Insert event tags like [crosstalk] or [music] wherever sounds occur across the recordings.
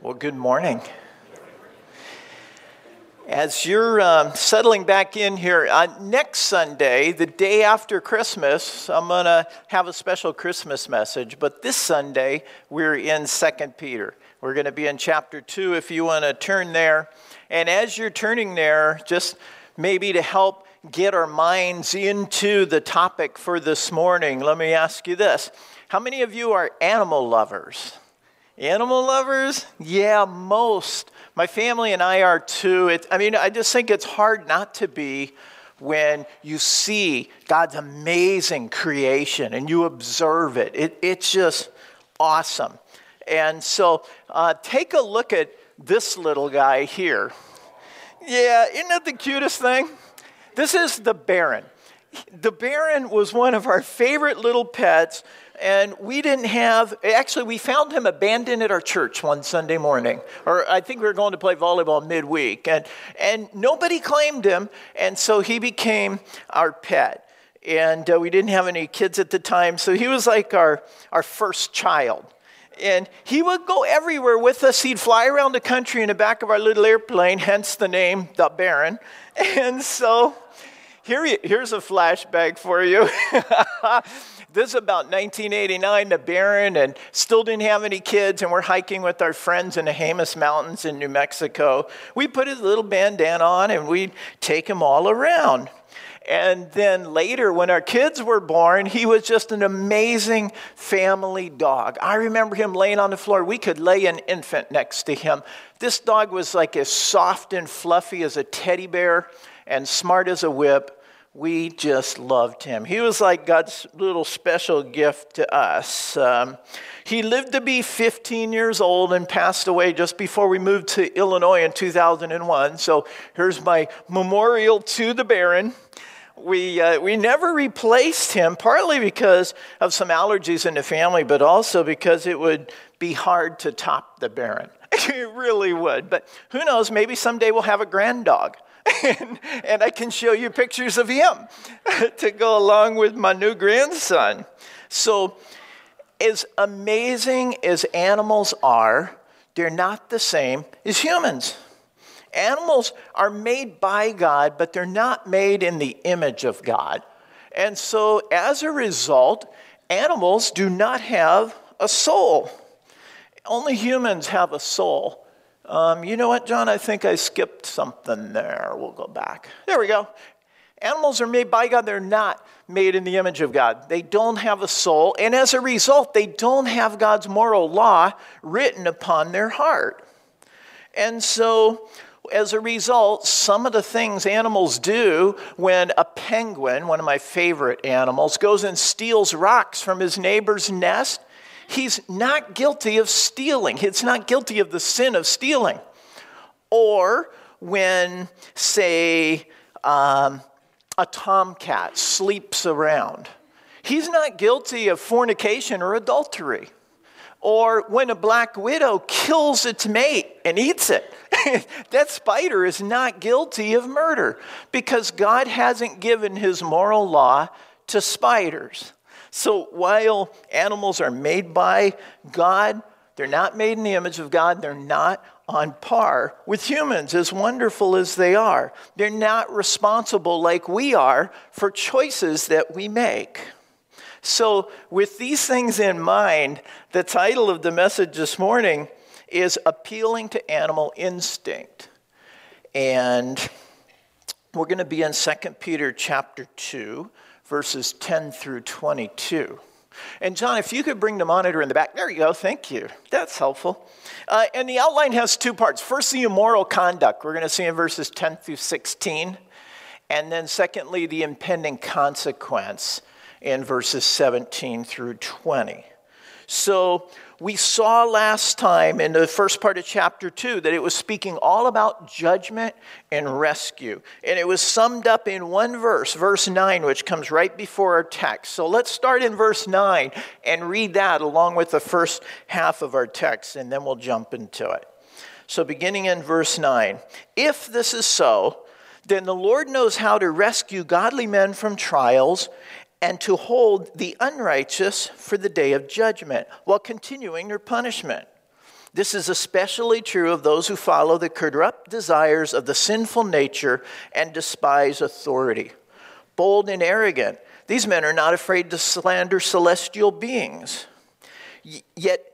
Well, good morning. As you're um, settling back in here, uh, next Sunday, the day after Christmas, I'm going to have a special Christmas message. But this Sunday, we're in 2 Peter. We're going to be in chapter 2 if you want to turn there. And as you're turning there, just maybe to help get our minds into the topic for this morning, let me ask you this How many of you are animal lovers? Animal lovers? Yeah, most. My family and I are too. It, I mean, I just think it's hard not to be when you see God's amazing creation and you observe it. it it's just awesome. And so uh, take a look at this little guy here. Yeah, isn't that the cutest thing? This is the Baron. The Baron was one of our favorite little pets and we didn't have actually we found him abandoned at our church one sunday morning or i think we were going to play volleyball midweek and and nobody claimed him and so he became our pet. And uh, we didn't have any kids at the time so he was like our our first child. And he would go everywhere with us. He'd fly around the country in the back of our little airplane hence the name the baron. [laughs] And so here, here's a flashback for you [laughs] This is about 1989, the Baron, and still didn't have any kids, and we're hiking with our friends in the Jemez Mountains in New Mexico. We put his little bandana on and we'd take him all around. And then later, when our kids were born, he was just an amazing family dog. I remember him laying on the floor. We could lay an infant next to him. This dog was like as soft and fluffy as a teddy bear and smart as a whip we just loved him. He was like God's little special gift to us. Um, he lived to be 15 years old and passed away just before we moved to Illinois in 2001. So here's my memorial to the Baron. We, uh, we never replaced him, partly because of some allergies in the family, but also because it would be hard to top the Baron. [laughs] it really would. But who knows, maybe someday we'll have a grand dog and, and I can show you pictures of him [laughs] to go along with my new grandson. So, as amazing as animals are, they're not the same as humans. Animals are made by God, but they're not made in the image of God. And so, as a result, animals do not have a soul. Only humans have a soul. Um, you know what, John? I think I skipped something there. We'll go back. There we go. Animals are made by God, they're not made in the image of God. They don't have a soul, and as a result, they don't have God's moral law written upon their heart. And so, as a result, some of the things animals do when a penguin, one of my favorite animals, goes and steals rocks from his neighbor's nest, he's not guilty of stealing. He's not guilty of the sin of stealing. Or when, say, um, a tomcat sleeps around, he's not guilty of fornication or adultery. Or when a black widow kills its mate and eats it, [laughs] that spider is not guilty of murder because God hasn't given his moral law to spiders. So while animals are made by God, they're not made in the image of God, they're not on par with humans, as wonderful as they are. They're not responsible like we are for choices that we make. So, with these things in mind, the title of the message this morning is Appealing to Animal Instinct. And we're going to be in 2 Peter chapter 2 verses 10 through 22. And John, if you could bring the monitor in the back. There you go. Thank you. That's helpful. Uh, and the outline has two parts. First, the immoral conduct. We're going to see in verses 10 through 16. And then, secondly, the impending consequence in verses 17 through 20. So, we saw last time in the first part of chapter 2 that it was speaking all about judgment and rescue. And it was summed up in one verse, verse 9, which comes right before our text. So let's start in verse 9 and read that along with the first half of our text, and then we'll jump into it. So, beginning in verse 9, if this is so, then the Lord knows how to rescue godly men from trials and to hold the unrighteous for the day of judgment while continuing their punishment. This is especially true of those who follow the corrupt desires of the sinful nature and despise authority. Bold and arrogant, these men are not afraid to slander celestial beings. Yet,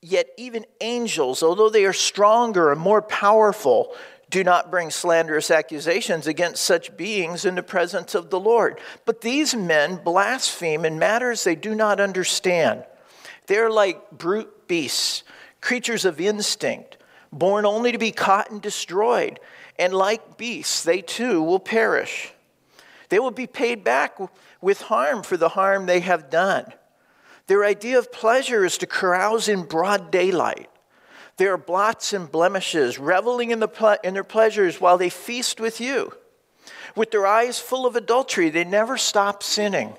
yet even angels, although they are stronger and more powerful, do not bring slanderous accusations against such beings in the presence of the Lord. But these men blaspheme in matters they do not understand. They're like brute beasts, creatures of instinct, born only to be caught and destroyed. And like beasts, they too will perish. They will be paid back with harm for the harm they have done. Their idea of pleasure is to carouse in broad daylight. They are blots and blemishes, reveling in, the ple- in their pleasures while they feast with you. With their eyes full of adultery, they never stop sinning.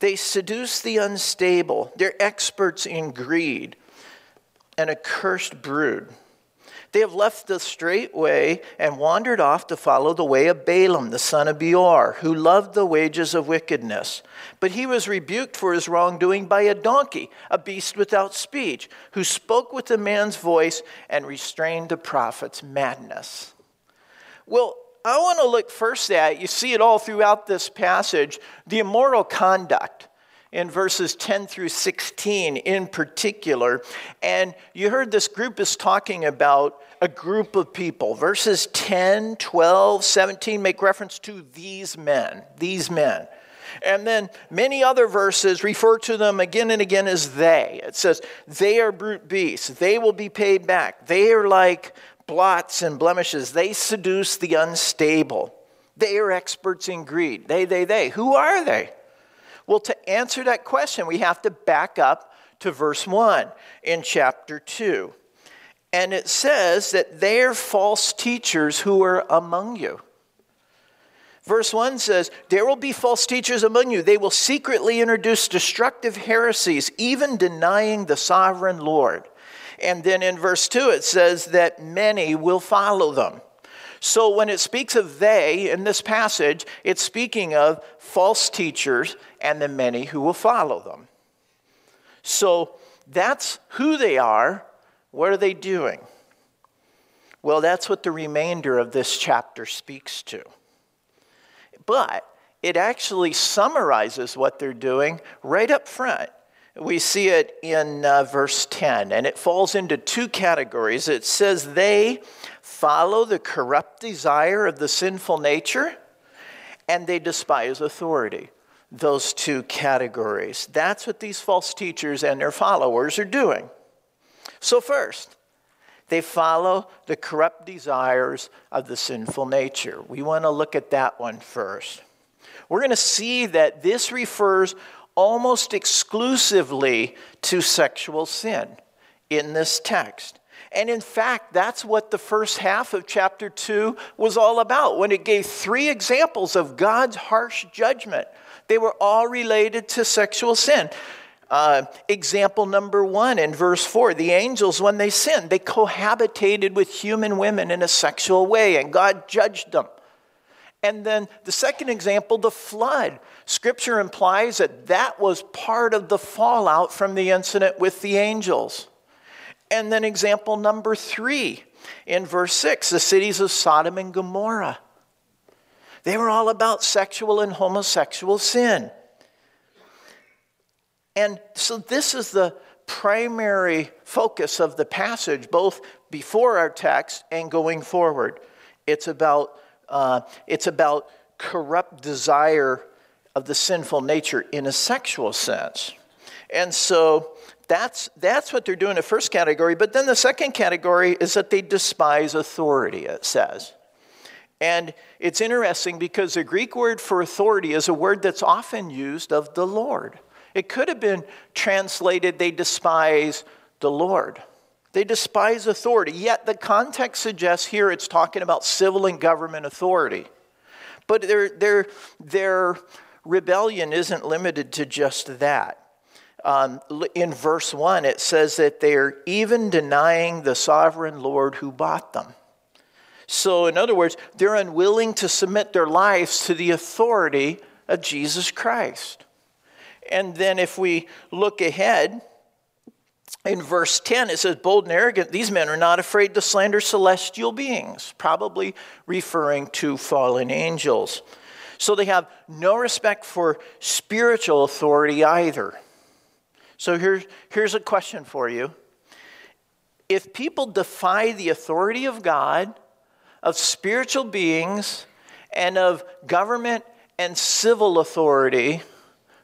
They seduce the unstable. They're experts in greed, an accursed brood. They have left the straight way and wandered off to follow the way of Balaam, the son of Beor, who loved the wages of wickedness. But he was rebuked for his wrongdoing by a donkey, a beast without speech, who spoke with a man's voice and restrained the prophet's madness. Well, I want to look first at, you see it all throughout this passage, the immoral conduct in verses 10 through 16 in particular. And you heard this group is talking about a group of people. Verses 10, 12, 17 make reference to these men, these men. And then many other verses refer to them again and again as they. It says, they are brute beasts. They will be paid back. They are like blots and blemishes. They seduce the unstable. They are experts in greed. They, they, they. Who are they? Well, to answer that question, we have to back up to verse 1 in chapter 2. And it says that they're false teachers who are among you. Verse 1 says, There will be false teachers among you. They will secretly introduce destructive heresies, even denying the sovereign Lord. And then in verse 2, it says that many will follow them. So when it speaks of they in this passage, it's speaking of false teachers and the many who will follow them. So that's who they are. What are they doing? Well, that's what the remainder of this chapter speaks to. But it actually summarizes what they're doing right up front. We see it in uh, verse 10, and it falls into two categories. It says, They follow the corrupt desire of the sinful nature, and they despise authority those two categories. That's what these false teachers and their followers are doing. So, first, they follow the corrupt desires of the sinful nature. We want to look at that one first. We're going to see that this refers almost exclusively to sexual sin in this text. And in fact, that's what the first half of chapter 2 was all about when it gave three examples of God's harsh judgment they were all related to sexual sin. Uh, example number one in verse four the angels, when they sinned, they cohabitated with human women in a sexual way, and God judged them. And then the second example, the flood. Scripture implies that that was part of the fallout from the incident with the angels. And then example number three, in verse six, the cities of Sodom and Gomorrah. They were all about sexual and homosexual sin. And so this is the primary focus of the passage, both before our text and going forward. It's about, uh, it's about corrupt desire of the sinful nature in a sexual sense. And so that's, that's what they're doing in the first category. But then the second category is that they despise authority, it says. And it's interesting because the Greek word for authority is a word that's often used of the Lord. It could have been translated, they despise the Lord. They despise authority, yet the context suggests here it's talking about civil and government authority. But their, their, their rebellion isn't limited to just that. Um, in verse 1, it says that they're even denying the sovereign Lord who bought them. So, in other words, they're unwilling to submit their lives to the authority of Jesus Christ. And then, if we look ahead in verse 10, it says, Bold and arrogant, these men are not afraid to slander celestial beings, probably referring to fallen angels. So they have no respect for spiritual authority either. So here's, here's a question for you. If people defy the authority of God, of spiritual beings, and of government and civil authority,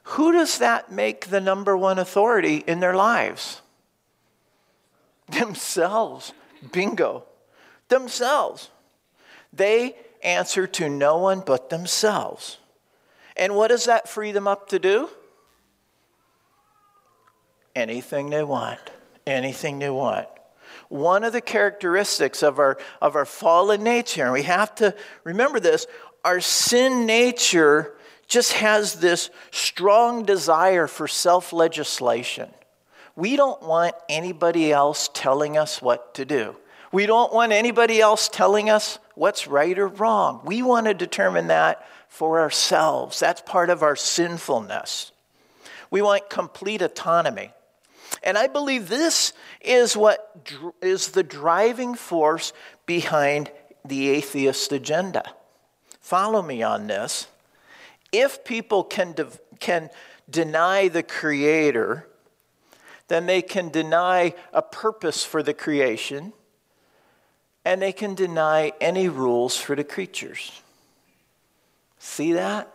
who does that make the number one authority in their lives? [laughs] Themselves. Bingo. Themselves. They answer to no one but themselves. And what does that free them up to do? Anything they want. Anything they want. One of the characteristics of our, of our fallen nature, and we have to remember this, our sin nature just has this strong desire for self legislation. We don't want anybody else telling us what to do. We don't want anybody else telling us what's right or wrong. We want to determine that for ourselves. That's part of our sinfulness. We want complete autonomy. And I believe this is what dr- is the driving force behind the atheist agenda. Follow me on this. If people can, de- can deny the Creator, then they can deny a purpose for the creation and they can deny any rules for the creatures. See that?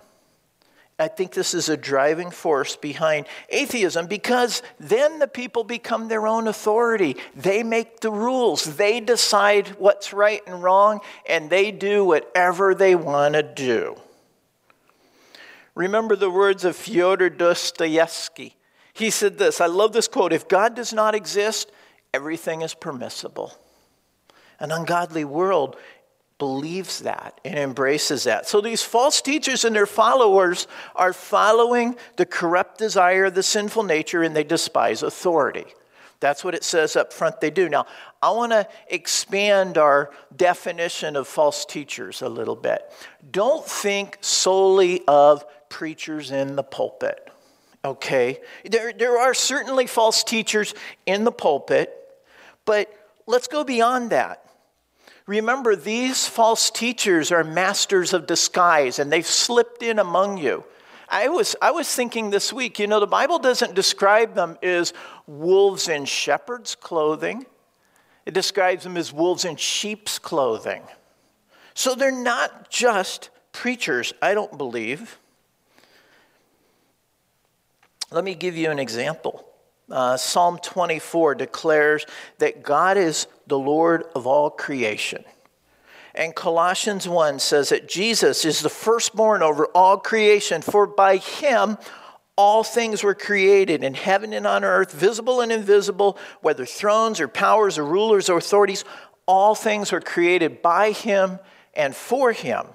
I think this is a driving force behind atheism because then the people become their own authority. They make the rules, they decide what's right and wrong, and they do whatever they want to do. Remember the words of Fyodor Dostoevsky he said this I love this quote If God does not exist, everything is permissible. An ungodly world believes that and embraces that. So these false teachers and their followers are following the corrupt desire of the sinful nature and they despise authority. That's what it says up front they do. Now, I want to expand our definition of false teachers a little bit. Don't think solely of preachers in the pulpit okay? There, there are certainly false teachers in the pulpit, but let's go beyond that. Remember, these false teachers are masters of disguise and they've slipped in among you. I was, I was thinking this week, you know, the Bible doesn't describe them as wolves in shepherd's clothing, it describes them as wolves in sheep's clothing. So they're not just preachers, I don't believe. Let me give you an example. Uh, Psalm 24 declares that God is the Lord of all creation. And Colossians 1 says that Jesus is the firstborn over all creation, for by him all things were created in heaven and on earth, visible and invisible, whether thrones or powers or rulers or authorities, all things were created by him and for him.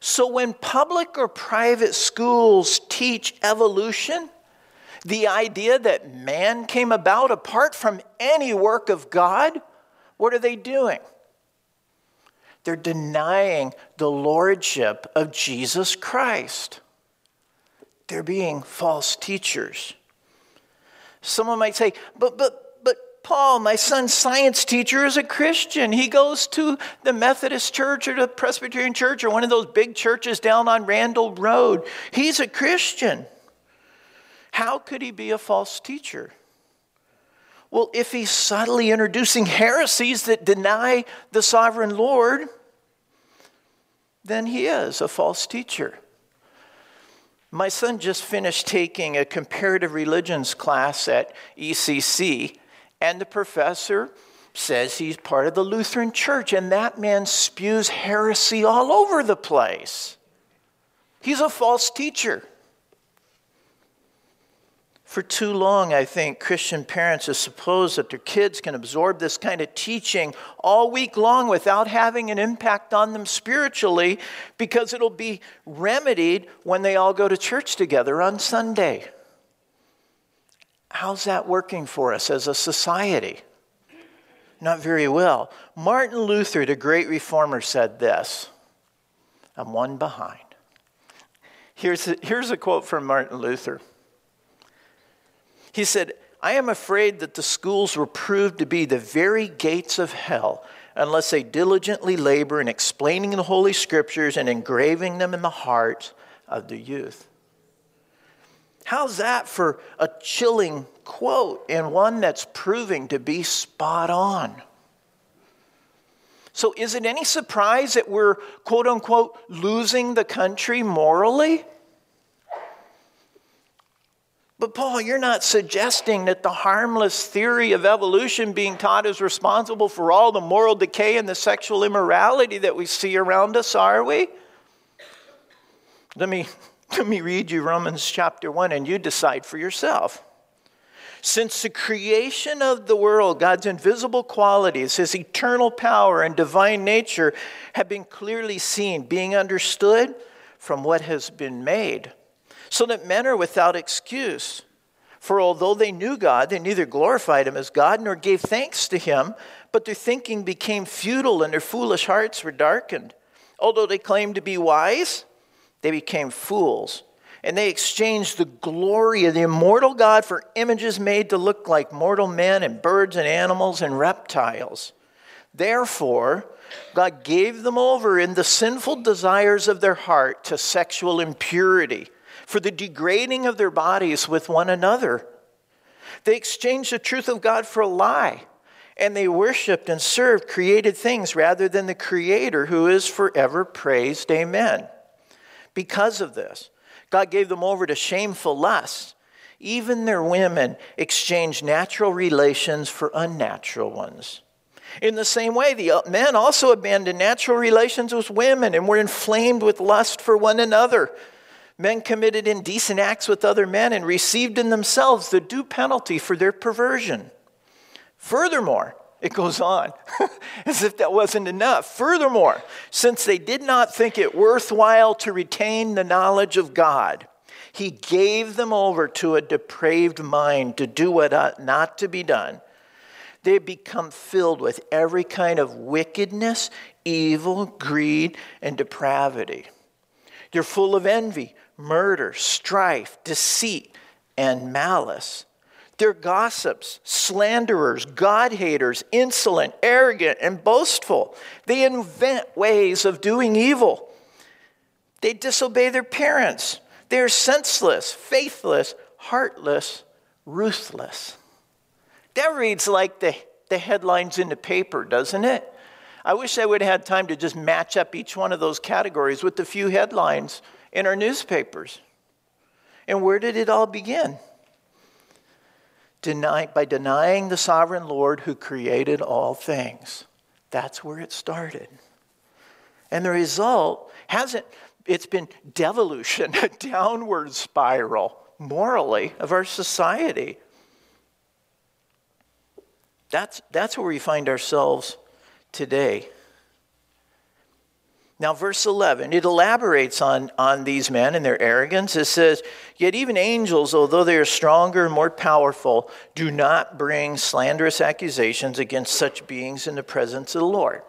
So when public or private schools teach evolution, the idea that man came about apart from any work of God, what are they doing? They're denying the lordship of Jesus Christ. They're being false teachers. Someone might say, but, but, but Paul, my son's science teacher, is a Christian. He goes to the Methodist church or the Presbyterian church or one of those big churches down on Randall Road. He's a Christian. How could he be a false teacher? Well, if he's subtly introducing heresies that deny the sovereign Lord, then he is a false teacher. My son just finished taking a comparative religions class at ECC, and the professor says he's part of the Lutheran church, and that man spews heresy all over the place. He's a false teacher. For too long, I think Christian parents have supposed that their kids can absorb this kind of teaching all week long without having an impact on them spiritually because it'll be remedied when they all go to church together on Sunday. How's that working for us as a society? Not very well. Martin Luther, the great reformer, said this I'm one behind. Here's a, here's a quote from Martin Luther. He said, I am afraid that the schools will prove to be the very gates of hell unless they diligently labor in explaining the Holy Scriptures and engraving them in the hearts of the youth. How's that for a chilling quote and one that's proving to be spot on? So, is it any surprise that we're, quote unquote, losing the country morally? But, Paul, you're not suggesting that the harmless theory of evolution being taught is responsible for all the moral decay and the sexual immorality that we see around us, are we? Let me, [laughs] let me read you Romans chapter 1 and you decide for yourself. Since the creation of the world, God's invisible qualities, his eternal power and divine nature have been clearly seen, being understood from what has been made, so that men are without excuse. For although they knew God, they neither glorified him as God nor gave thanks to him, but their thinking became futile and their foolish hearts were darkened. Although they claimed to be wise, they became fools and they exchanged the glory of the immortal God for images made to look like mortal men and birds and animals and reptiles. Therefore, God gave them over in the sinful desires of their heart to sexual impurity, for the degrading of their bodies with one another. They exchanged the truth of God for a lie, and they worshiped and served created things rather than the Creator who is forever praised. Amen. Because of this, God gave them over to shameful lust. Even their women exchanged natural relations for unnatural ones. In the same way, the men also abandoned natural relations with women and were inflamed with lust for one another. Men committed indecent acts with other men and received in themselves the due penalty for their perversion. Furthermore, it goes on [laughs] as if that wasn't enough. Furthermore, since they did not think it worthwhile to retain the knowledge of God, he gave them over to a depraved mind to do what ought not to be done. They become filled with every kind of wickedness, evil, greed, and depravity. They're full of envy, murder, strife, deceit, and malice. They're gossips, slanderers, God haters, insolent, arrogant, and boastful. They invent ways of doing evil. They disobey their parents. They are senseless, faithless, heartless, ruthless. That reads like the, the headlines in the paper, doesn't it? I wish I would have had time to just match up each one of those categories with the few headlines in our newspapers. And where did it all begin? deny, by denying the sovereign Lord who created all things. That's where it started. And the result hasn't, it's been devolution, [laughs] a downward spiral, morally, of our society. That's, that's where we find ourselves today. Now, verse 11, it elaborates on, on these men and their arrogance. It says, Yet even angels, although they are stronger and more powerful, do not bring slanderous accusations against such beings in the presence of the Lord.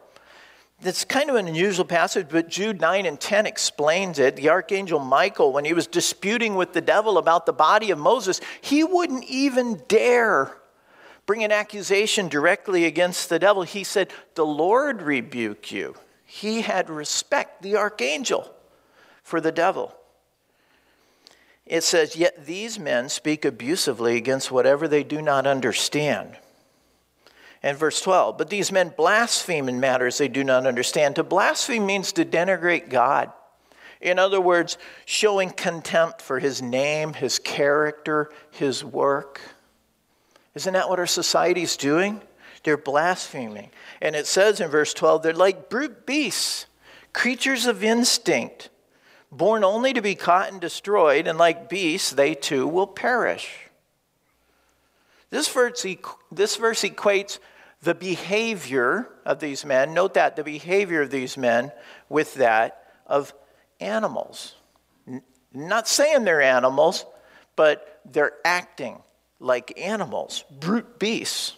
It's kind of an unusual passage, but Jude 9 and 10 explains it. The archangel Michael, when he was disputing with the devil about the body of Moses, he wouldn't even dare bring an accusation directly against the devil. He said, The Lord rebuke you he had respect, the archangel, for the devil. It says, Yet these men speak abusively against whatever they do not understand. And verse 12, but these men blaspheme in matters they do not understand. To blaspheme means to denigrate God. In other words, showing contempt for his name, his character, his work. Isn't that what our society is doing? They're blaspheming. And it says in verse 12, they're like brute beasts, creatures of instinct, born only to be caught and destroyed, and like beasts, they too will perish. This verse, this verse equates the behavior of these men, note that, the behavior of these men with that of animals. Not saying they're animals, but they're acting like animals, brute beasts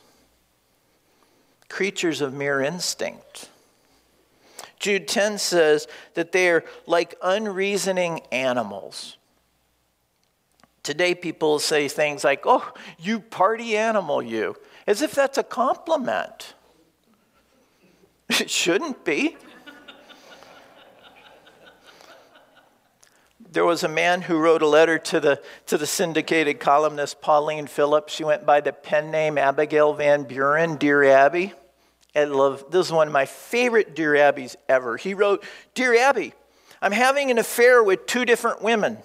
creatures of mere instinct. Jude 10 says that they are like unreasoning animals. Today, people say things like, oh, you party animal, you, as if that's a compliment. [laughs] It shouldn't be. There was a man who wrote a letter to the, to the syndicated columnist Pauline Phillips. She went by the pen name Abigail Van Buren, Dear Abby. I love, this is one of my favorite Dear Abby's ever. He wrote, Dear Abby, I'm having an affair with two different women.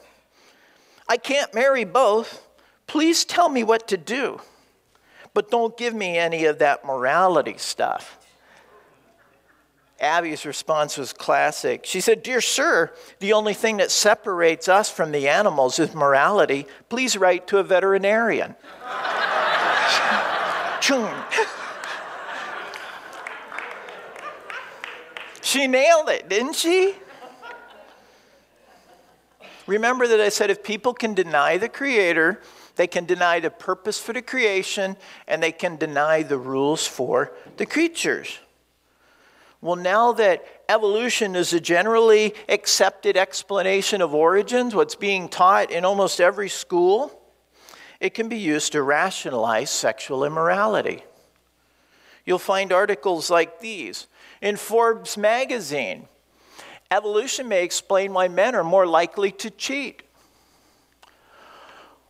I can't marry both. Please tell me what to do. But don't give me any of that morality stuff. Abby's response was classic. She said, Dear sir, the only thing that separates us from the animals is morality. Please write to a veterinarian. [laughs] she nailed it, didn't she? Remember that I said if people can deny the Creator, they can deny the purpose for the creation, and they can deny the rules for the creatures. Well, now that evolution is a generally accepted explanation of origins, what's being taught in almost every school, it can be used to rationalize sexual immorality. You'll find articles like these in Forbes magazine Evolution may explain why men are more likely to cheat.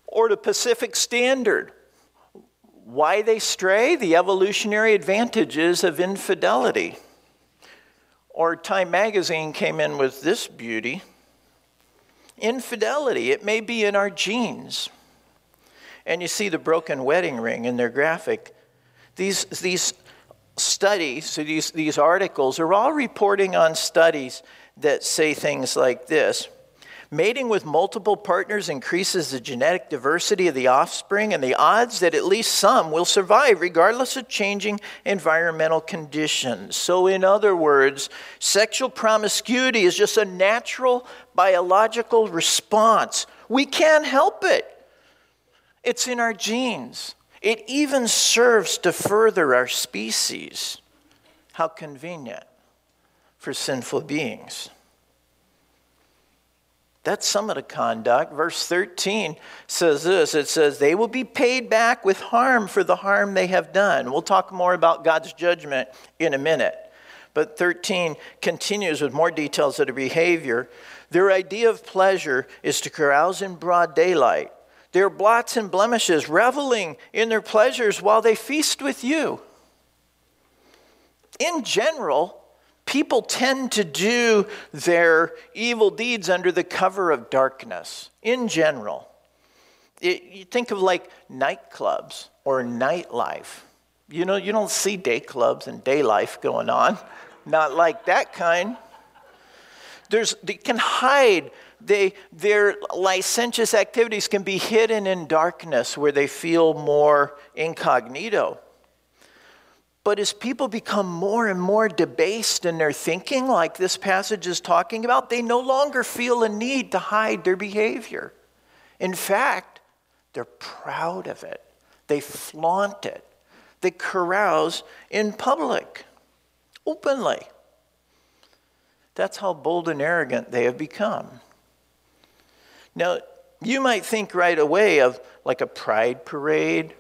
Or the Pacific Standard, why they stray, the evolutionary advantages of infidelity. Or Time Magazine came in with this beauty infidelity, it may be in our genes. And you see the broken wedding ring in their graphic. These, these studies, these, these articles, are all reporting on studies that say things like this Mating with multiple partners increases the genetic diversity of the offspring and the odds that at least some will survive, regardless of changing environmental conditions. So, in other words, sexual promiscuity is just a natural biological response. We can't help it, it's in our genes. It even serves to further our species. How convenient for sinful beings. That's some of the conduct. Verse 13 says this it says, They will be paid back with harm for the harm they have done. We'll talk more about God's judgment in a minute. But 13 continues with more details of the behavior. They're idea of pleasure is to carouse in broad daylight. Their blots and blemishes, reveling in their pleasures while they feast with you. In general, people tend to do their evil deeds under the cover of darkness in general. It, you think of like nightclubs or nightlife. You know, you don't see day clubs and day life going on, not like that kind. There's, they can hide. They, their licentious activities can be hidden in darkness where they feel more incognito. But as people become more and more debased in their thinking, like this passage is talking about, they no longer feel a need to hide their behavior. In fact, they're proud of it, they flaunt it, they carouse in public, openly. That's how bold and arrogant they have become. Now, you might think right away of like a pride parade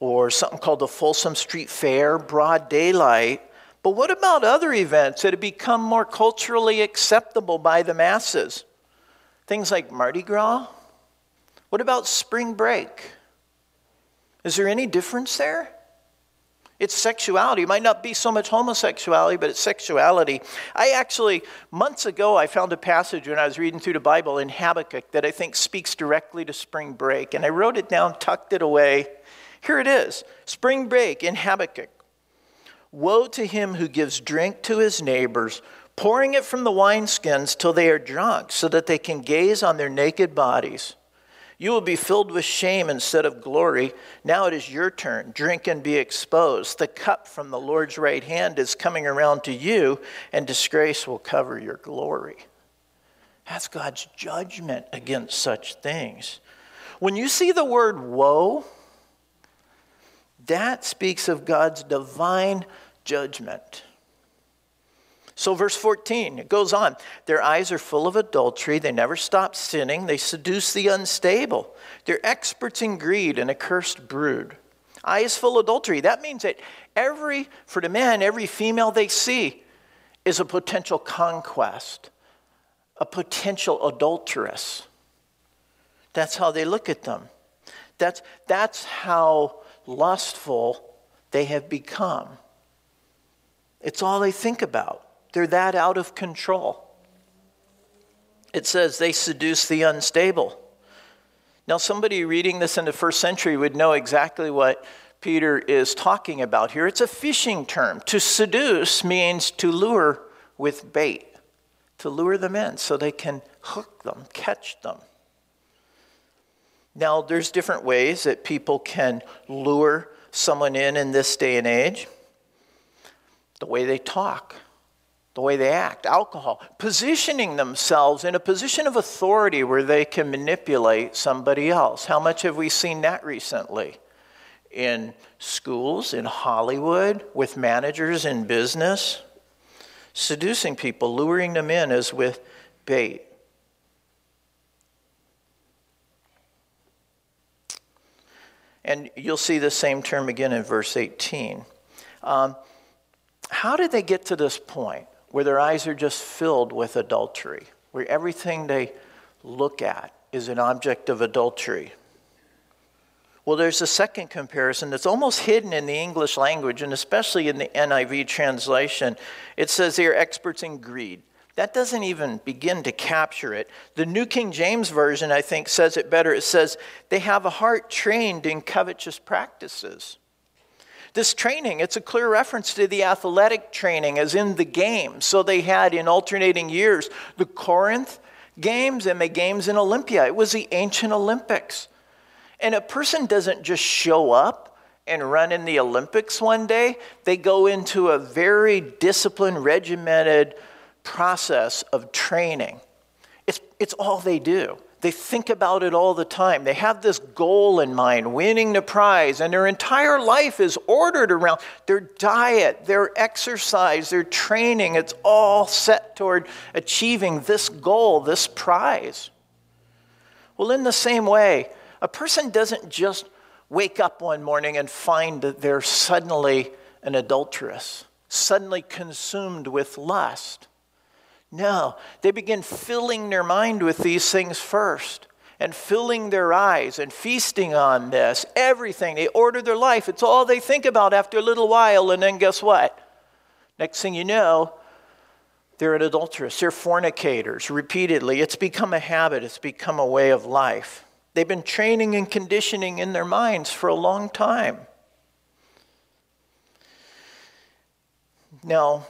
or something called the Folsom Street Fair, broad daylight. But what about other events that have become more culturally acceptable by the masses? Things like Mardi Gras? What about spring break? Is there any difference there? It's sexuality. It might not be so much homosexuality, but it's sexuality. I actually, months ago, I found a passage when I was reading through the Bible in Habakkuk that I think speaks directly to spring break. And I wrote it down, tucked it away, here it is spring break in Habakkuk. Woe to him who gives drink to his neighbors, pouring it from the wineskins till they are drunk, so that they can gaze on their naked bodies. You will be filled with shame instead of glory. Now it is your turn. Drink and be exposed. The cup from the Lord's right hand is coming around to you, and disgrace will cover your glory. That's God's judgment against such things. When you see the word woe, that speaks of God's divine judgment. So, verse 14, it goes on. Their eyes are full of adultery. They never stop sinning. They seduce the unstable. They're experts in greed and a cursed brood. Eyes full of adultery. That means that every, for the men, every female they see is a potential conquest, a potential adulteress. That's how they look at them. That's, that's how lustful they have become. It's all they think about. They're that out of control. It says they seduce the unstable. Now, somebody reading this in the first century would know exactly what Peter is talking about here. It's a fishing term. To seduce means to lure with bait, to lure them in so they can hook them, catch them. Now, there's different ways that people can lure someone in in this day and age. The way they talk, the way they act, alcohol, positioning themselves in a position of authority where they can manipulate somebody else. How much have we seen that recently? In schools, in Hollywood, with managers in business, seducing people, luring them in as with bait. And you'll see the same term again in verse 18. Um, how did they get to this point where their eyes are just filled with adultery, where everything they look at is an object of adultery? Well, there's a second comparison that's almost hidden in the English language, and especially in the NIV translation. It says they are experts in greed. That doesn't even begin to capture it. The New King James Version, I think, says it better. It says, they have a heart trained in covetous practices. This training, it's a clear reference to the athletic training as in the games. So they had in alternating years the Corinth Games and the Games in Olympia. It was the ancient Olympics. And a person doesn't just show up and run in the Olympics one day, they go into a very disciplined, regimented, process of training. It's, it's all they do. They think about it all the time. They have this goal in mind, winning the prize, and their entire life is ordered around their diet, their exercise, their training. It's all set toward achieving this goal, this prize. Well, in the same way, a person doesn't just wake up one morning and find that they're suddenly an adulteress, suddenly consumed with lust. No, they begin filling their mind with these things first and filling their eyes and feasting on this, everything. They order their life. It's all they think about after a little while, and then guess what? Next thing you know, they're an adulteress, they're fornicators repeatedly. It's become a habit, it's become a way of life. They've been training and conditioning in their minds for a long time. Now,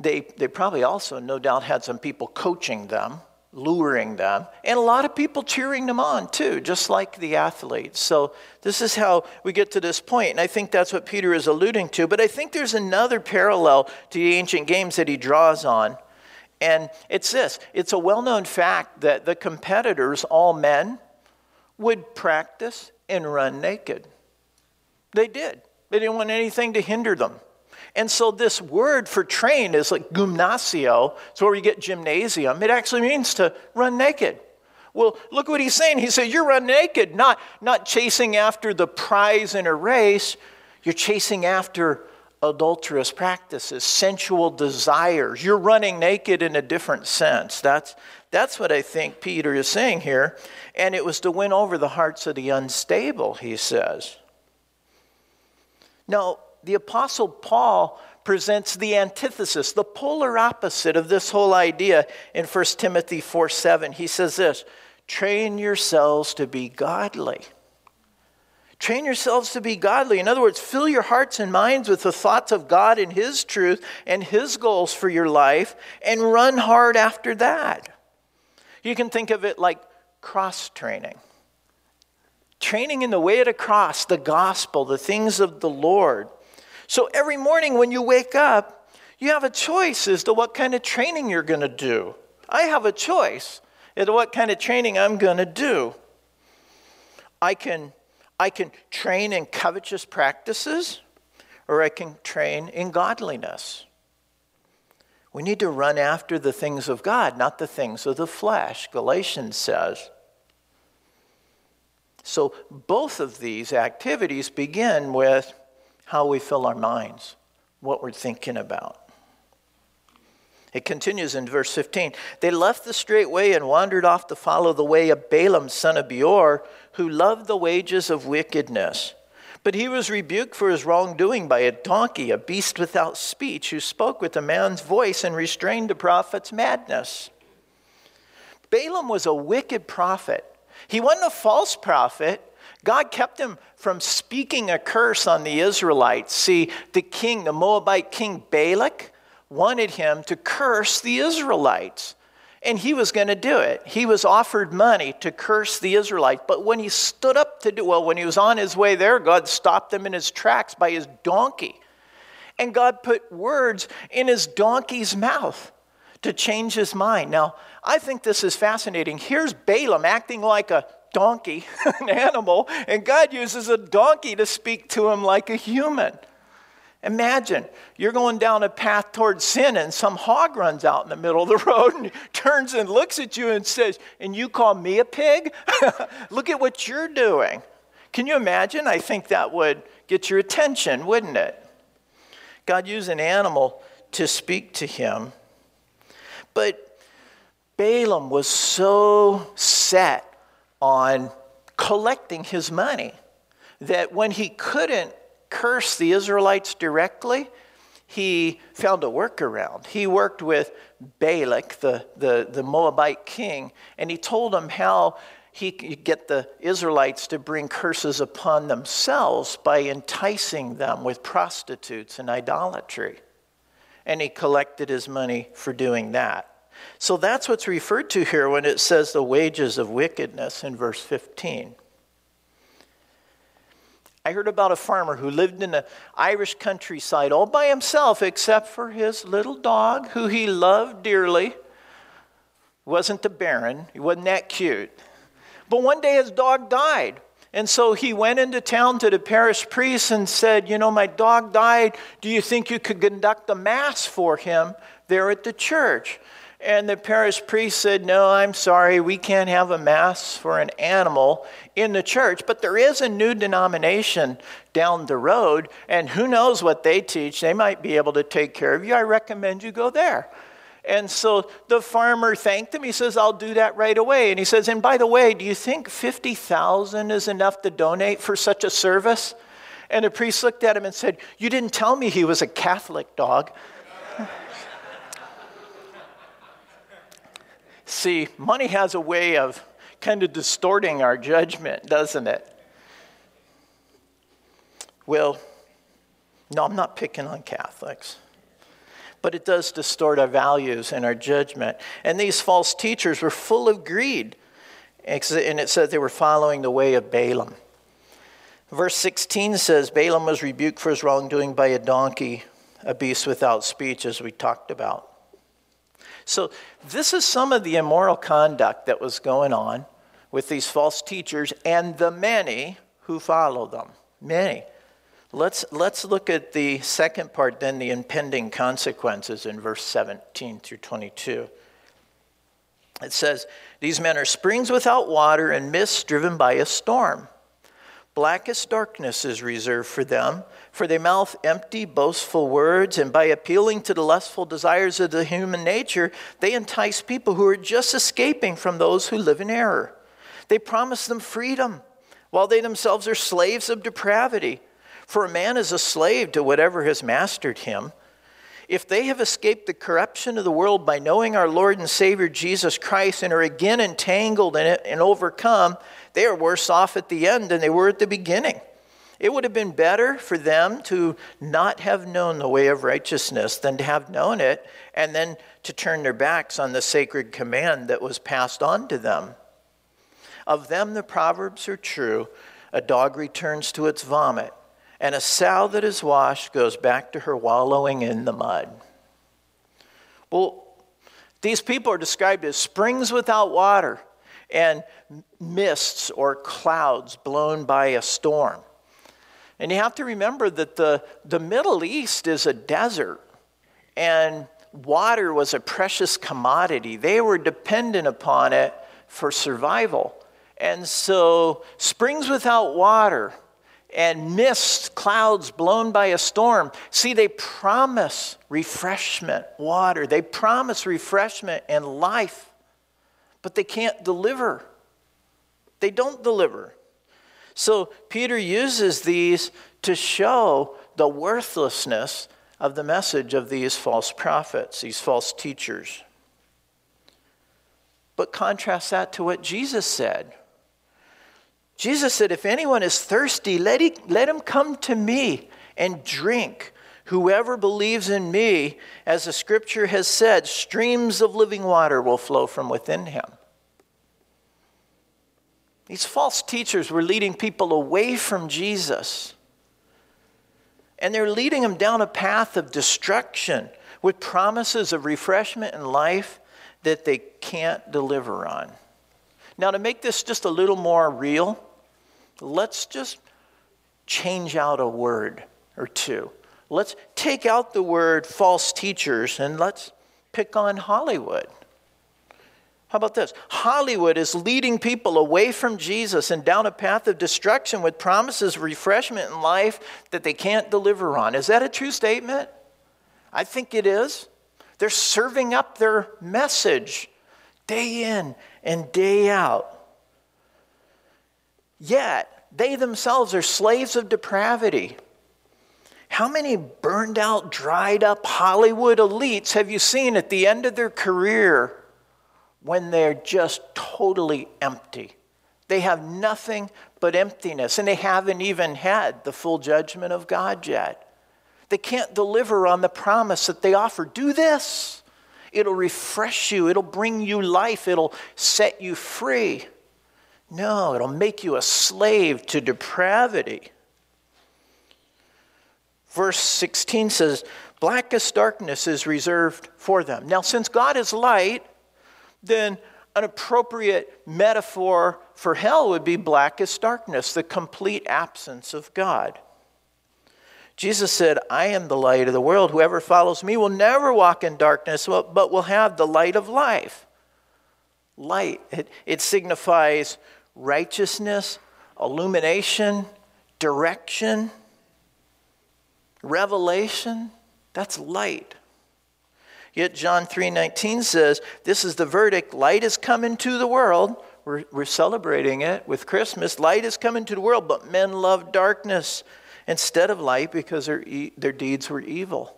they, they probably also, no doubt, had some people coaching them, luring them, and a lot of people cheering them on too, just like the athletes. So, this is how we get to this point, and I think that's what Peter is alluding to. But I think there's another parallel to the ancient games that he draws on, and it's this it's a well known fact that the competitors, all men, would practice and run naked. They did, they didn't want anything to hinder them. And so this word for train is like gymnasio. It's where we get gymnasium. It actually means to run naked. Well, look what he's saying. He says, You're run naked, not, not chasing after the prize in a race. You're chasing after adulterous practices, sensual desires. You're running naked in a different sense. That's, that's what I think Peter is saying here. And it was to win over the hearts of the unstable, he says. Now, the Apostle Paul presents the antithesis, the polar opposite of this whole idea in 1 Timothy 4 7. He says this train yourselves to be godly. Train yourselves to be godly. In other words, fill your hearts and minds with the thoughts of God and His truth and His goals for your life and run hard after that. You can think of it like cross training. Training in the way of the cross, the gospel, the things of the Lord. So every morning when you wake up, you have a choice as to what kind of training you're going to do. I have a choice as to what kind of training I'm going to do. I can, I can train in covetous practices, or I can train in godliness. We need to run after the things of God, not the things of the flesh, Galatians says. So both of these activities begin with how we fill our minds, what we're thinking about. It continues in verse 15. They left the straight way and wandered off to follow the way of Balaam, son of Beor, who loved the wages of wickedness. But he was rebuked for his wrongdoing by a donkey, a beast without speech, who spoke with a man's voice and restrained the prophet's madness. Balaam was a wicked prophet. He wasn't a false prophet. God kept him from speaking a curse on the Israelites. See, the king, the Moabite king Balak, wanted him to curse the Israelites. And he was going to do it. He was offered money to curse the Israelites. But when he stood up to do, well, when he was on his way there, God stopped him in his tracks by his donkey. And God put words in his donkey's mouth to change his mind. Now, I think this is fascinating. Here's Balaam acting like a donkey, [laughs] an animal, and God uses a donkey to speak to him like a human. Imagine you're going down a path towards sin and some hog runs out in the middle of the [laughs] road and turns and looks at you and says, And you call me a pig? [laughs] Look at what you're doing. Can you imagine? I think that would get your attention, wouldn't it? God used an animal to speak to him. But Balaam was so set on collecting his money that when he couldn't curse the Israelites directly, he found a workaround. He worked with Balak, the, the, the Moabite king, and he told him how he could get the Israelites to bring curses upon themselves by enticing them with prostitutes and idolatry. And he collected his money for doing that. So that's what's referred to here when it says the wages of wickedness in verse 15. I heard about a farmer who lived in the Irish countryside all by himself, except for his little dog, who he loved dearly. Wasn't the Baron, he wasn't that cute. But one day his dog died. And so he went into town to the parish priest and said, You know, my dog died. Do you think you could conduct a mass for him there at the church? And the parish priest said, No, I'm sorry, we can't have a mass for an animal in the church. But there is a new denomination down the road, and who knows what they teach. They might be able to take care of you. I recommend you go there. And so the farmer thanked him. He says, I'll do that right away. And he says, And by the way, do you think 50,000 is enough to donate for such a service? And the priest looked at him and said, You didn't tell me he was a Catholic dog. See, money has a way of kind of distorting our judgment, doesn't it? Well, no, I'm not picking on Catholics. But it does distort our values and our judgment. And these false teachers were full of greed. And it said they were following the way of Balaam. Verse 16 says Balaam was rebuked for his wrongdoing by a donkey, a beast without speech, as we talked about. So, this is some of the immoral conduct that was going on with these false teachers and the many who follow them. Many. Let's, let's look at the second part, then the impending consequences in verse 17 through 22. It says, These men are springs without water and mists driven by a storm. Blackest darkness is reserved for them, for they mouth empty, boastful words, and by appealing to the lustful desires of the human nature, they entice people who are just escaping from those who live in error. They promise them freedom, while they themselves are slaves of depravity. For a man is a slave to whatever has mastered him. If they have escaped the corruption of the world by knowing our Lord and Savior Jesus Christ and are again entangled in it and overcome, they are worse off at the end than they were at the beginning. It would have been better for them to not have known the way of righteousness than to have known it and then to turn their backs on the sacred command that was passed on to them. Of them, the Proverbs are true a dog returns to its vomit, and a sow that is washed goes back to her wallowing in the mud. Well, these people are described as springs without water and mists or clouds blown by a storm. And you have to remember that the, the Middle East is a desert. And water was a precious commodity. They were dependent upon it for survival. And so, springs without water and mist, clouds blown by a storm. See, they promise refreshment, water. They promise refreshment and life, but they can't deliver. They don't deliver. So, Peter uses these to show the worthlessness of the message of these false prophets, these false teachers. But contrast that to what Jesus said. Jesus said, If anyone is thirsty, let, he, let him come to me and drink. Whoever believes in me, as the scripture has said, streams of living water will flow from within him. These false teachers were leading people away from Jesus. And they're leading them down a path of destruction with promises of refreshment and life that they can't deliver on. Now, to make this just a little more real, let's just change out a word or two. Let's take out the word false teachers and let's pick on Hollywood. How about this? Hollywood is leading people away from Jesus and down a path of destruction with promises of refreshment in life that they can't deliver on. Is that a true statement? I think it is. They're serving up their message day in and day out. Yet, they themselves are slaves of depravity. How many burned out, dried up Hollywood elites have you seen at the end of their career when they're just totally empty? They have nothing but emptiness, and they haven't even had the full judgment of God yet. They can't deliver on the promise that they offer. Do this, it'll refresh you, it'll bring you life, it'll set you free. No, it'll make you a slave to depravity. Verse 16 says, Blackest darkness is reserved for them. Now, since God is light, then an appropriate metaphor for hell would be blackest darkness, the complete absence of God. Jesus said, I am the light of the world. Whoever follows me will never walk in darkness, but will have the light of life. Light, it, it signifies righteousness, illumination, direction, revelation. That's light. Yet John 3:19 says, "This is the verdict: light has come into the world. We're, we're celebrating it with Christmas. Light has come into the world, but men love darkness instead of light because their, their deeds were evil."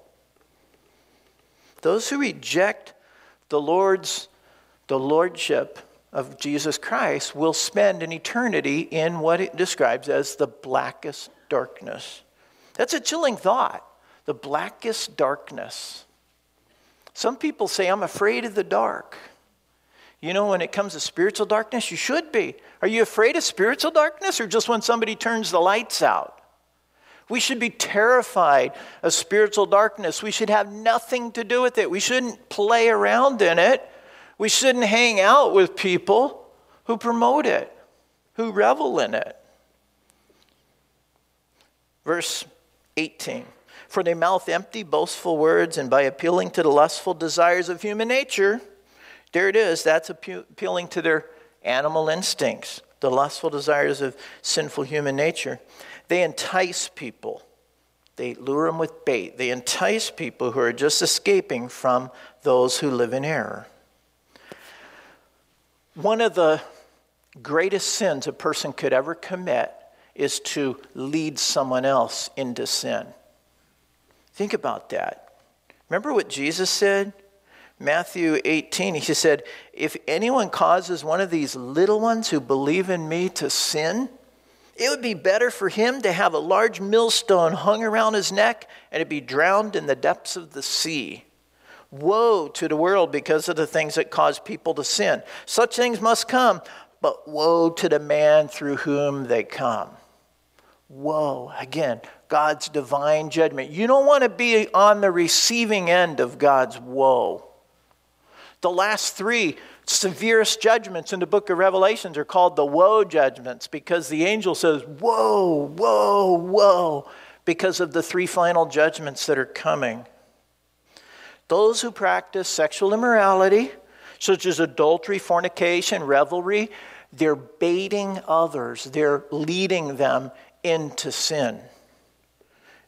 Those who reject the Lord's the lordship of Jesus Christ will spend an eternity in what it describes as the blackest darkness. That's a chilling thought. The blackest darkness. Some people say, I'm afraid of the dark. You know, when it comes to spiritual darkness, you should be. Are you afraid of spiritual darkness or just when somebody turns the lights out? We should be terrified of spiritual darkness. We should have nothing to do with it. We shouldn't play around in it. We shouldn't hang out with people who promote it, who revel in it. Verse 18 For they mouth empty, boastful words, and by appealing to the lustful desires of human nature, there it is, that's appealing to their animal instincts, the lustful desires of sinful human nature. They entice people. They lure them with bait. They entice people who are just escaping from those who live in error. One of the greatest sins a person could ever commit is to lead someone else into sin. Think about that. Remember what Jesus said? Matthew 18, he said, If anyone causes one of these little ones who believe in me to sin, it would be better for him to have a large millstone hung around his neck and to be drowned in the depths of the sea. Woe to the world because of the things that cause people to sin. Such things must come, but woe to the man through whom they come. Woe. Again, God's divine judgment. You don't want to be on the receiving end of God's woe. The last three severest judgments in the book of Revelations are called the woe judgments because the angel says, Whoa, whoa, whoa, because of the three final judgments that are coming. Those who practice sexual immorality, such as adultery, fornication, revelry, they're baiting others, they're leading them into sin.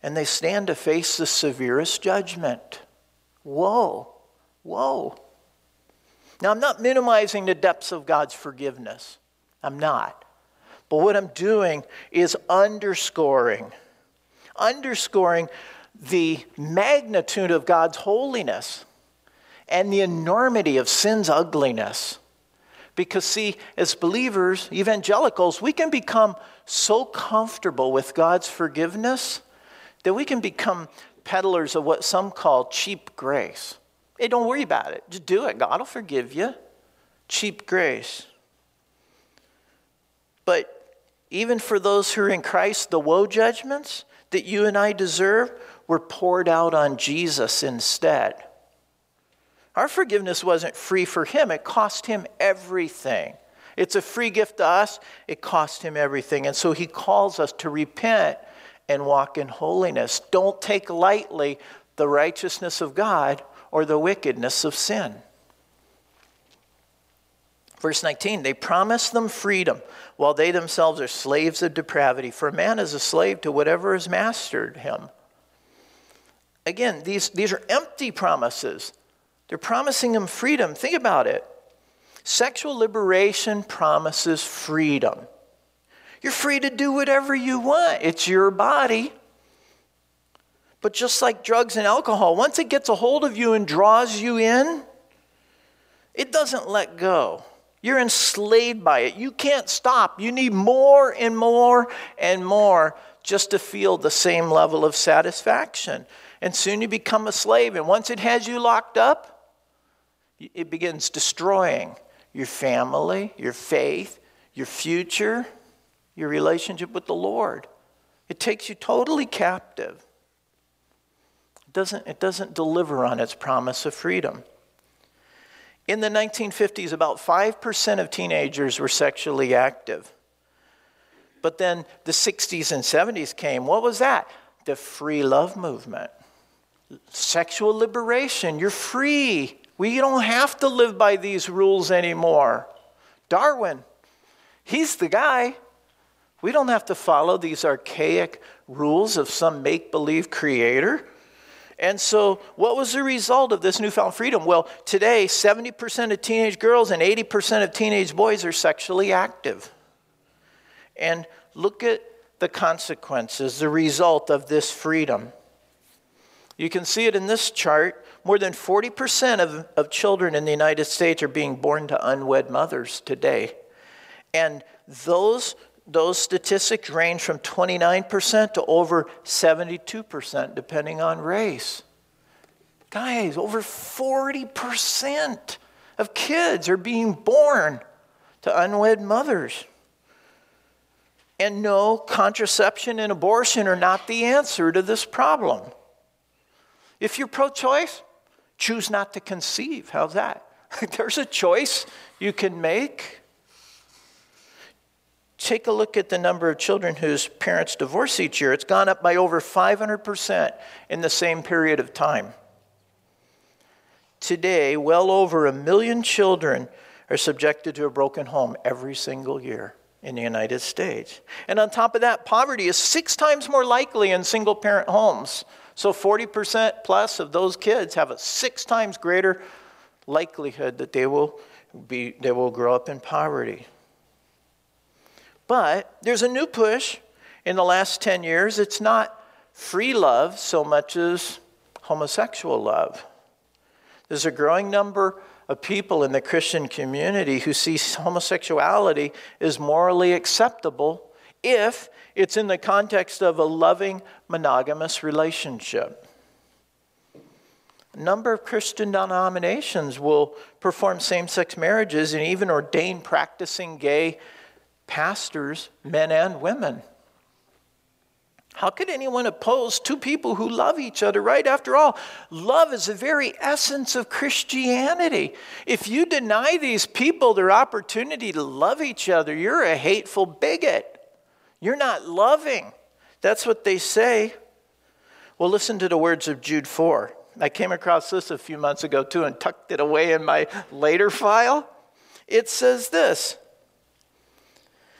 And they stand to face the severest judgment. Whoa, whoa. Now, I'm not minimizing the depths of God's forgiveness. I'm not. But what I'm doing is underscoring, underscoring the magnitude of God's holiness and the enormity of sin's ugliness. Because, see, as believers, evangelicals, we can become so comfortable with God's forgiveness that we can become peddlers of what some call cheap grace. Hey, don't worry about it. Just do it. God will forgive you. Cheap grace. But even for those who are in Christ, the woe judgments that you and I deserve were poured out on Jesus instead. Our forgiveness wasn't free for him, it cost him everything. It's a free gift to us, it cost him everything. And so he calls us to repent and walk in holiness. Don't take lightly the righteousness of God or the wickedness of sin. Verse 19, they promise them freedom while they themselves are slaves of depravity. For man is a slave to whatever has mastered him. Again, these, these are empty promises. They're promising them freedom. Think about it. Sexual liberation promises freedom. You're free to do whatever you want, it's your body. But just like drugs and alcohol, once it gets a hold of you and draws you in, it doesn't let go. You're enslaved by it. You can't stop. You need more and more and more just to feel the same level of satisfaction. And soon you become a slave. And once it has you locked up, it begins destroying your family, your faith, your future, your relationship with the Lord. It takes you totally captive. It doesn't, it doesn't deliver on its promise of freedom. In the 1950s, about 5% of teenagers were sexually active. But then the 60s and 70s came. What was that? The free love movement. Sexual liberation. You're free. We don't have to live by these rules anymore. Darwin, he's the guy. We don't have to follow these archaic rules of some make believe creator. And so, what was the result of this newfound freedom? Well, today, 70% of teenage girls and 80% of teenage boys are sexually active. And look at the consequences, the result of this freedom. You can see it in this chart more than 40% of, of children in the United States are being born to unwed mothers today. And those, those statistics range from 29% to over 72%, depending on race. Guys, over 40% of kids are being born to unwed mothers. And no, contraception and abortion are not the answer to this problem. If you're pro choice, choose not to conceive. How's that? [laughs] There's a choice you can make. Take a look at the number of children whose parents divorce each year. It's gone up by over 500% in the same period of time. Today, well over a million children are subjected to a broken home every single year in the United States. And on top of that, poverty is six times more likely in single parent homes so 40% plus of those kids have a six times greater likelihood that they will, be, they will grow up in poverty. But there's a new push in the last 10 years. It's not free love so much as homosexual love. There's a growing number of people in the Christian community who see homosexuality as morally acceptable if it's in the context of a loving, monogamous relationship. A number of Christian denominations will perform same sex marriages and even ordain practicing gay pastors, men and women. How could anyone oppose two people who love each other, right? After all, love is the very essence of Christianity. If you deny these people their opportunity to love each other, you're a hateful bigot. You're not loving. That's what they say. Well, listen to the words of Jude 4. I came across this a few months ago too and tucked it away in my later file. It says this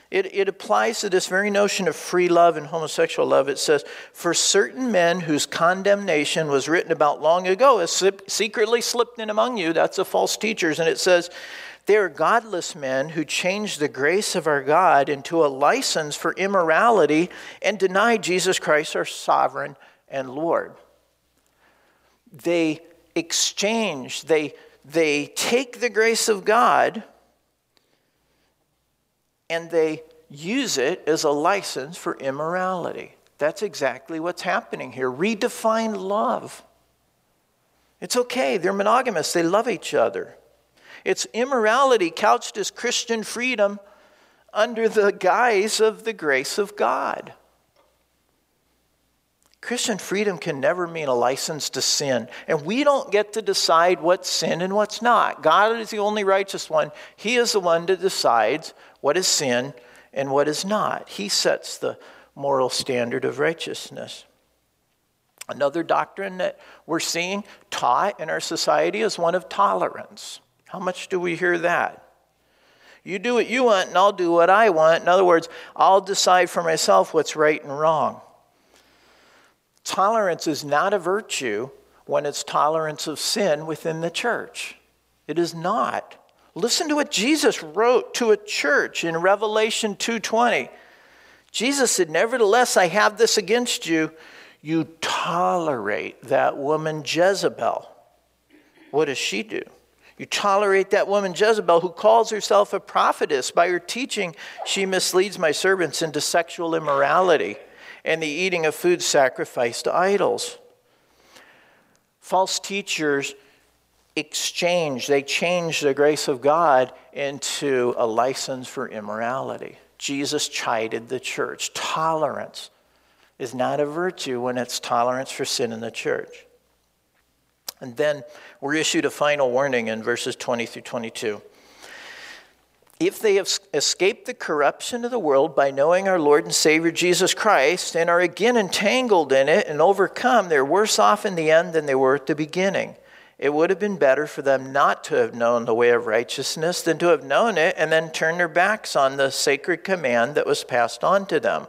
it, it applies to this very notion of free love and homosexual love. It says, For certain men whose condemnation was written about long ago has secretly slipped in among you, that's the false teachers. And it says, They are godless men who change the grace of our God into a license for immorality and deny Jesus Christ, our sovereign and Lord. They exchange, they, they take the grace of God and they use it as a license for immorality. That's exactly what's happening here. Redefine love. It's okay, they're monogamous, they love each other. It's immorality couched as Christian freedom under the guise of the grace of God. Christian freedom can never mean a license to sin. And we don't get to decide what's sin and what's not. God is the only righteous one. He is the one that decides what is sin and what is not. He sets the moral standard of righteousness. Another doctrine that we're seeing taught in our society is one of tolerance. How much do we hear that? You do what you want, and I'll do what I want. In other words, I'll decide for myself what's right and wrong. Tolerance is not a virtue when it's tolerance of sin within the church. It is not. Listen to what Jesus wrote to a church in Revelation 2:20. Jesus said, "Nevertheless, I have this against you. You tolerate that woman Jezebel." What does she do? You tolerate that woman Jezebel who calls herself a prophetess. By her teaching, she misleads my servants into sexual immorality and the eating of food sacrificed to idols. False teachers exchange, they change the grace of God into a license for immorality. Jesus chided the church. Tolerance is not a virtue when it's tolerance for sin in the church. And then we're issued a final warning in verses 20 through 22 if they have escaped the corruption of the world by knowing our Lord and Savior Jesus Christ and are again entangled in it and overcome, they're worse off in the end than they were at the beginning. It would have been better for them not to have known the way of righteousness than to have known it and then turn their backs on the sacred command that was passed on to them.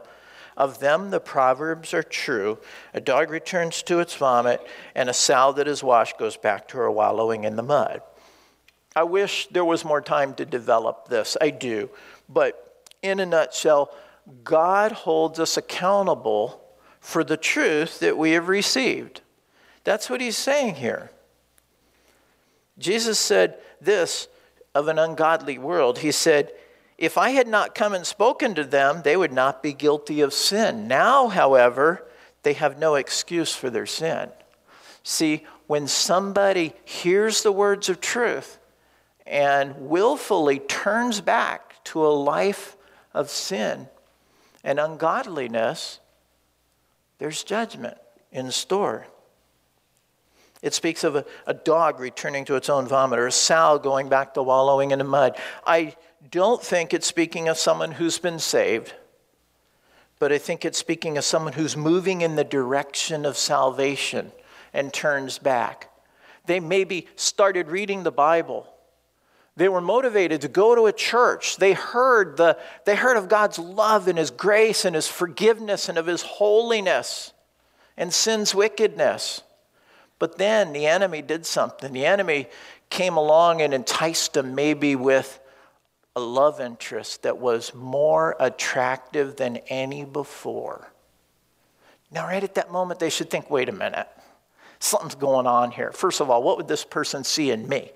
Of them, the proverbs are true. A dog returns to its vomit, and a sow that is washed goes back to her wallowing in the mud. I wish there was more time to develop this. I do. But in a nutshell, God holds us accountable for the truth that we have received. That's what he's saying here. Jesus said this of an ungodly world. He said, If I had not come and spoken to them, they would not be guilty of sin. Now, however, they have no excuse for their sin. See, when somebody hears the words of truth, and willfully turns back to a life of sin and ungodliness, there's judgment in store. It speaks of a, a, dog returning to its own vomit or a sow going back to wallowing in the mud. I don't think it's speaking of someone who's been saved, but I think it's speaking of someone who's moving in the direction of salvation and turns back. They maybe started reading the Bible they were motivated to go to a church. They heard, the, they heard of God's love and His grace and His forgiveness and of His holiness and sin's wickedness. But then the enemy did something. The enemy came along and enticed them maybe with a love interest that was more attractive than any before. Now, right at that moment, they should think wait a minute, something's going on here. First of all, what would this person see in me?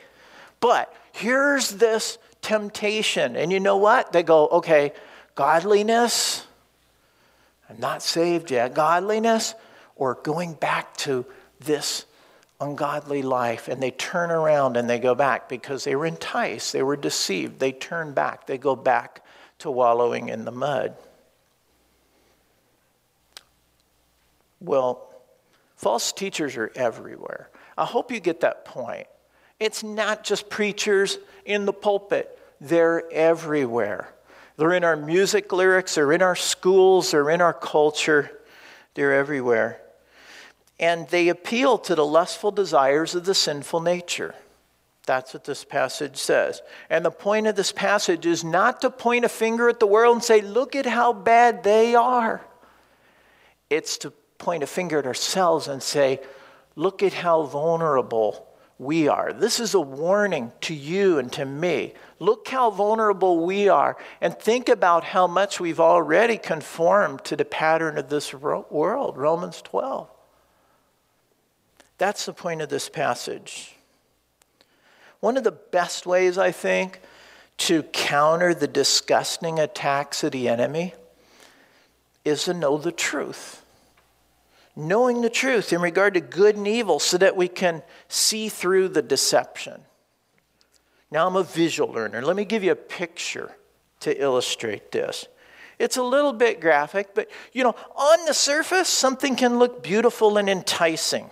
But here's this temptation. And you know what? They go, okay, godliness, I'm not saved yet, godliness, or going back to this ungodly life. And they turn around and they go back because they were enticed, they were deceived. They turn back, they go back to wallowing in the mud. Well, false teachers are everywhere. I hope you get that point. It's not just preachers in the pulpit, they're everywhere. They're in our music lyrics, they're in our schools, they're in our culture, they're everywhere. And they appeal to the lustful desires of the sinful nature. That's what this passage says. And the point of this passage is not to point a finger at the world and say, look at how bad they are. It's to point a finger at ourselves and say, look at how vulnerable we are. This is a warning to you and to me. Look how vulnerable we are, and think about how much we've already conformed to the pattern of this world. Romans 12. That's the point of this passage. One of the best ways, I think, to counter the disgusting attacks of the enemy is to know the truth knowing the truth in regard to good and evil so that we can see through the deception. Now, I'm a visual learner. Let me give you a picture to illustrate this. It's a little bit graphic, but you know, on the surface, something can look beautiful and enticing.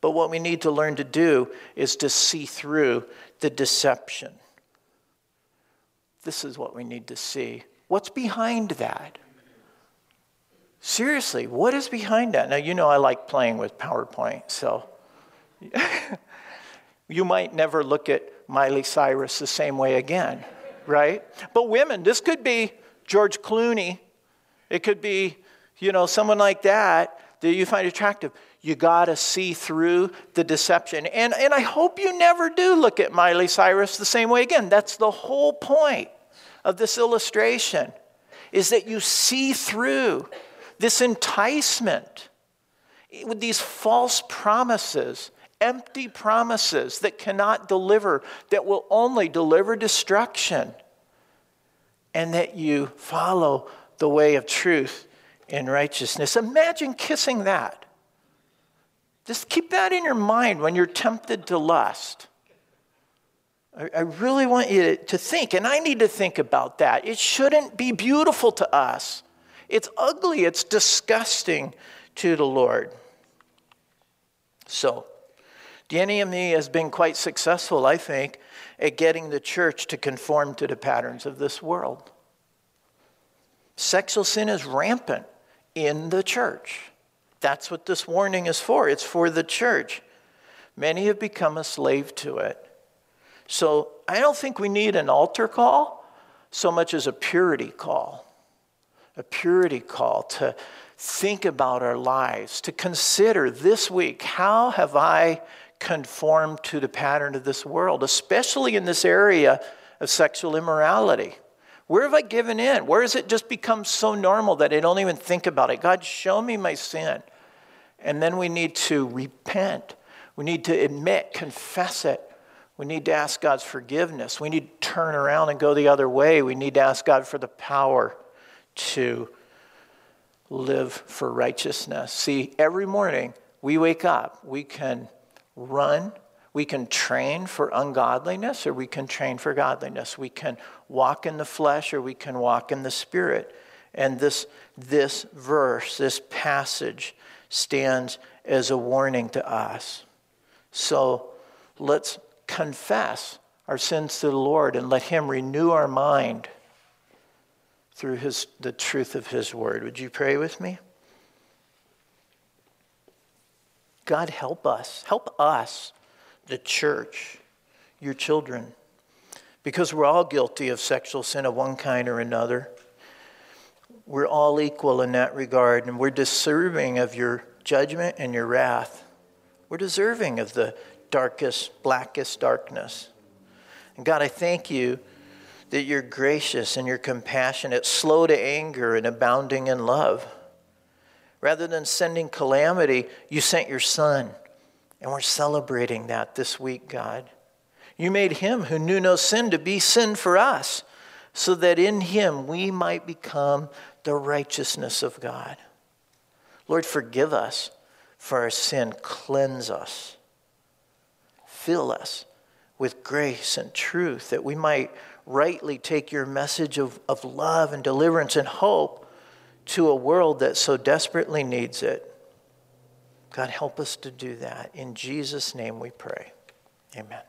But what we need to learn to do is to see through the deception. This is what we need to see. What's behind that? Seriously, what is behind that? Now, you know I like playing with PowerPoint, so [laughs] you might never look at Miley Cyrus the same way again, right? But women, this could be George Clooney. It could be, you know, someone like that that you find attractive. You got to see through the deception. And, and I hope you never do look at Miley Cyrus the same way again. That's the whole point of this illustration is that you see through this enticement with these false promises, empty promises that cannot deliver, that will only deliver destruction, and that you follow the way of truth and righteousness. Imagine kissing that. Just keep that in your mind when you're tempted to lust. I, really want you to think, and I need to think about that. It shouldn't be beautiful to us. It's ugly, it's disgusting to the Lord. So, the enemy has been quite successful, I think, at getting the church to conform to the patterns of this world. Sexual sin is rampant in the church. That's what this warning is for. It's for the church. Many have become a slave to it. So I don't think we need an altar call so much as a purity call a purity call to think about our lives, to consider this week how have I conformed to the pattern of this world, especially in this area of sexual immorality. Where have I given in? Where has it just become so normal that I don't even think about it? God, show me my sin. And then we need to repent. We need to admit, confess it. We need to ask God's forgiveness. We need to turn around and go the other way. We need to ask God for the power to live for righteousness. See, every morning we wake up, we can run, we can train for ungodliness, or we can train for godliness. We can walk in the flesh, or we can walk in the spirit. And this, this verse, this passage, stands as a warning to us. So let's confess our sins to the Lord and let Him renew our mind through his, the truth of his word. Would you pray with me? God, help us. Help us, the church, your children, because we're all guilty of sexual sin of one kind or another. We're all equal in that regard, and we're deserving of your judgment and your wrath. We're deserving of the darkest, blackest darkness. And God, I thank you that you're gracious and you're compassionate, slow to anger, and abounding in love. Rather than sending calamity, you sent your son. And we're celebrating that this week, God. You made him who knew no sin to be sin for us, so that in him we might become the righteousness of God. Lord, forgive us for our sin, cleanse us, fill us with grace and truth, that we might rightly take your message of, of love and deliverance and hope to a world that so desperately needs it. God, help us to do that. In Jesus' name we pray. Amen.